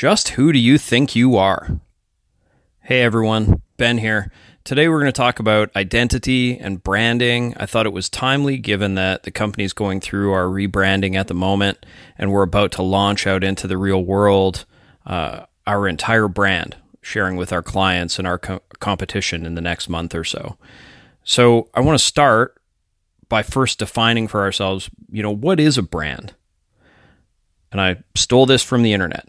Just who do you think you are? Hey everyone, Ben here. Today we're going to talk about identity and branding. I thought it was timely given that the company is going through our rebranding at the moment and we're about to launch out into the real world uh, our entire brand, sharing with our clients and our co- competition in the next month or so. So I want to start by first defining for ourselves, you know, what is a brand? And I stole this from the internet.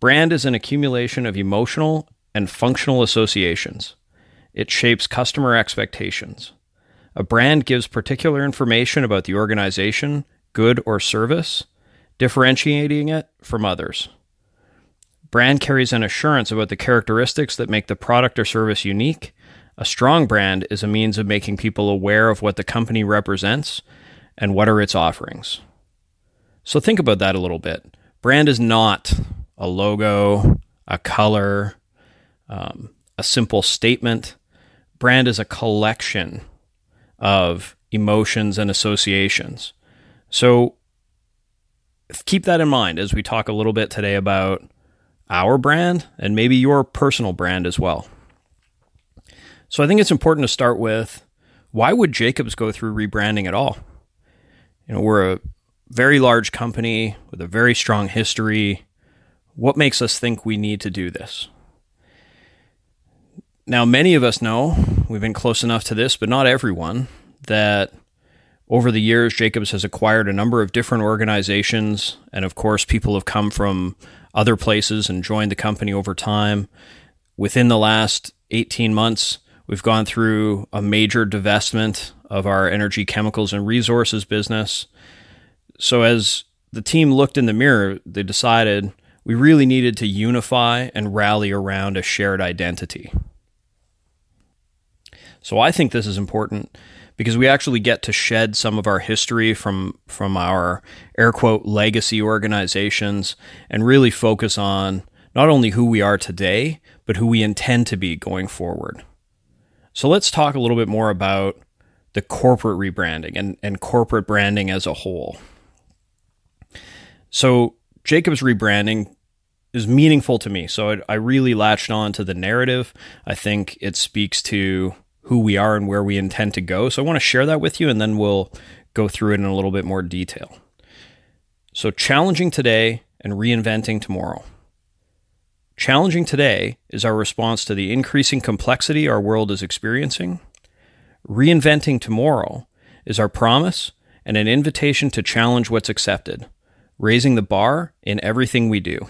Brand is an accumulation of emotional and functional associations. It shapes customer expectations. A brand gives particular information about the organization, good, or service, differentiating it from others. Brand carries an assurance about the characteristics that make the product or service unique. A strong brand is a means of making people aware of what the company represents and what are its offerings. So think about that a little bit. Brand is not a logo, a color, um, a simple statement. Brand is a collection of emotions and associations. So keep that in mind as we talk a little bit today about our brand and maybe your personal brand as well. So I think it's important to start with why would Jacobs go through rebranding at all? You know, we're a very large company with a very strong history. What makes us think we need to do this? Now, many of us know, we've been close enough to this, but not everyone, that over the years, Jacobs has acquired a number of different organizations. And of course, people have come from other places and joined the company over time. Within the last 18 months, we've gone through a major divestment of our energy, chemicals, and resources business. So, as the team looked in the mirror, they decided we really needed to unify and rally around a shared identity. So I think this is important because we actually get to shed some of our history from from our air quote legacy organizations and really focus on not only who we are today, but who we intend to be going forward. So let's talk a little bit more about the corporate rebranding and, and corporate branding as a whole. So Jacob's rebranding is meaningful to me. So I, I really latched on to the narrative. I think it speaks to who we are and where we intend to go. So I want to share that with you and then we'll go through it in a little bit more detail. So, challenging today and reinventing tomorrow. Challenging today is our response to the increasing complexity our world is experiencing. Reinventing tomorrow is our promise and an invitation to challenge what's accepted, raising the bar in everything we do.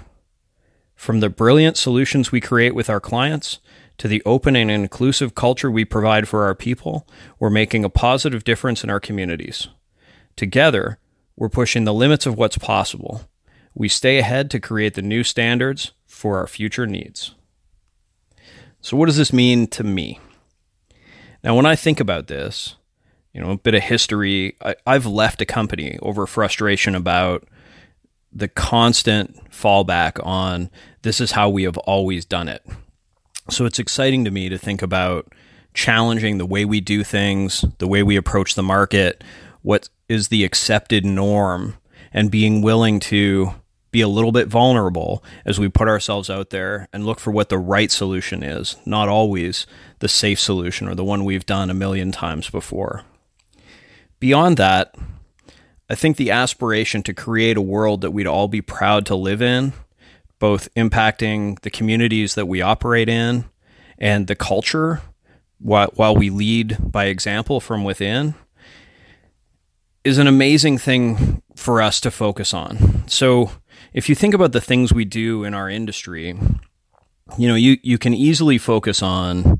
From the brilliant solutions we create with our clients to the open and inclusive culture we provide for our people, we're making a positive difference in our communities. Together, we're pushing the limits of what's possible. We stay ahead to create the new standards for our future needs. So, what does this mean to me? Now, when I think about this, you know, a bit of history, I, have left a company over frustration about the constant fallback on this is how we have always done it. So it's exciting to me to think about challenging the way we do things, the way we approach the market, what is the accepted norm, and being willing to be a little bit vulnerable as we put ourselves out there and look for what the right solution is, not always the safe solution or the one we've done a million times before. Beyond that, I think the aspiration to create a world that we'd all be proud to live in, both impacting the communities that we operate in and the culture while, while we lead by example from within, is an amazing thing for us to focus on. So, if you think about the things we do in our industry, you know, you, you can easily focus on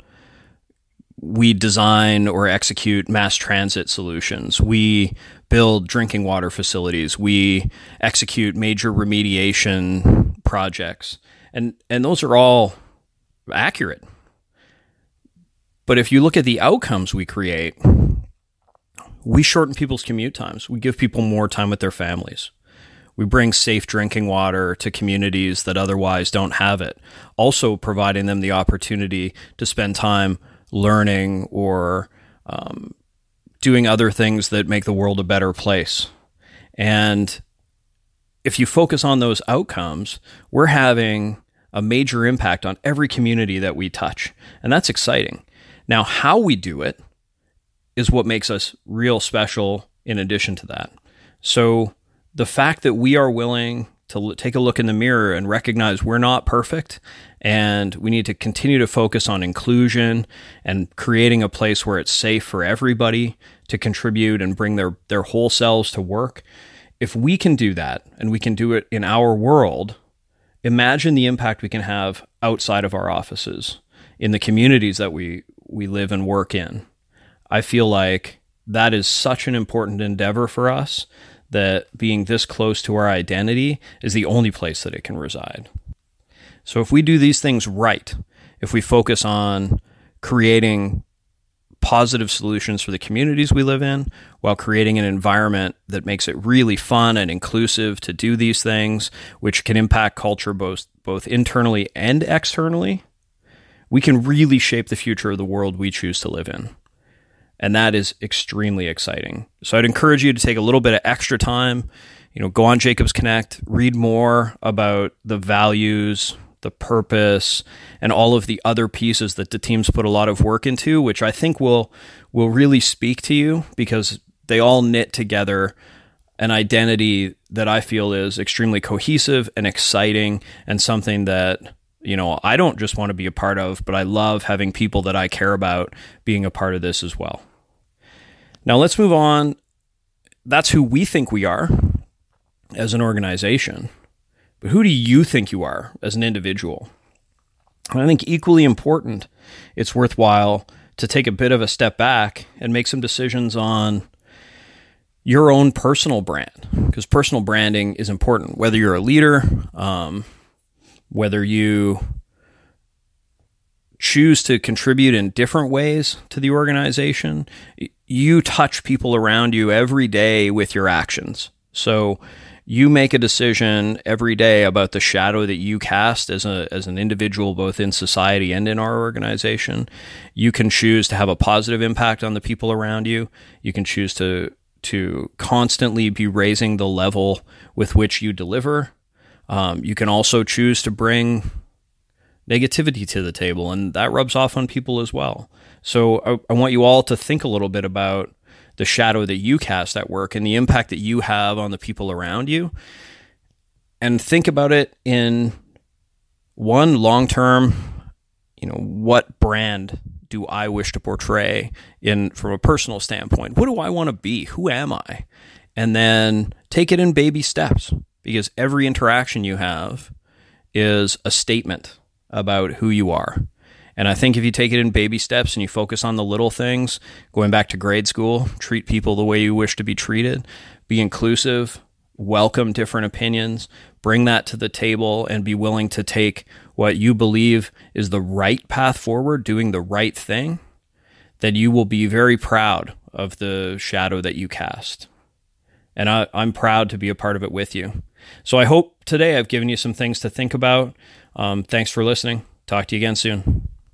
we design or execute mass transit solutions. We build drinking water facilities. We execute major remediation projects. And and those are all accurate. But if you look at the outcomes we create, we shorten people's commute times. We give people more time with their families. We bring safe drinking water to communities that otherwise don't have it, also providing them the opportunity to spend time learning or um, doing other things that make the world a better place. And if you focus on those outcomes, we're having a major impact on every community that we touch. And that's exciting. Now, how we do it is what makes us real special in addition to that. So, the fact that we are willing to take a look in the mirror and recognize we're not perfect and we need to continue to focus on inclusion and creating a place where it's safe for everybody to contribute and bring their, their whole selves to work. If we can do that and we can do it in our world, imagine the impact we can have outside of our offices in the communities that we, we live and work in. I feel like that is such an important endeavor for us that being this close to our identity is the only place that it can reside. So if we do these things right, if we focus on creating positive solutions for the communities we live in while creating an environment that makes it really fun and inclusive to do these things, which can impact culture both, both internally and externally, we can really shape the future of the world we choose to live in. And that is extremely exciting. So I'd encourage you to take a little bit of extra time, you know, go on Jacobs Connect, read more about the values, the purpose, and all of the other pieces that the teams put a lot of work into, which I think will will really speak to you because they all knit together an identity that I feel is extremely cohesive and exciting and something that you know I don't just want to be a part of, but I love having people that I care about being a part of this as well. Now let's move on. That's who we think we are as an organization. But who do you think you are as an individual? And I think equally important, it's worthwhile to take a bit of a step back and make some decisions on your own personal brand because personal branding is important whether you're a leader um, whether you choose to contribute in different ways to the organization you touch people around you every day with your actions. So you make a decision every day about the shadow that you cast as a as an individual both in society and in our organization. You can choose to have a positive impact on the people around you. You can choose to to constantly be raising the level with which you deliver. Um, you can also choose to bring negativity to the table, and that rubs off on people as well. So I, I want you all to think a little bit about the shadow that you cast at work and the impact that you have on the people around you. And think about it in one long term, you know, what brand do I wish to portray in from a personal standpoint? What do I want to be? Who am I? And then take it in baby steps because every interaction you have is a statement about who you are. And I think if you take it in baby steps and you focus on the little things, going back to grade school, treat people the way you wish to be treated, be inclusive, welcome different opinions, bring that to the table, and be willing to take what you believe is the right path forward, doing the right thing, then you will be very proud of the shadow that you cast. And I, am proud to be a part of it with you. So I hope today I've given you some things to think about. Um, thanks for listening. Talk to you again soon.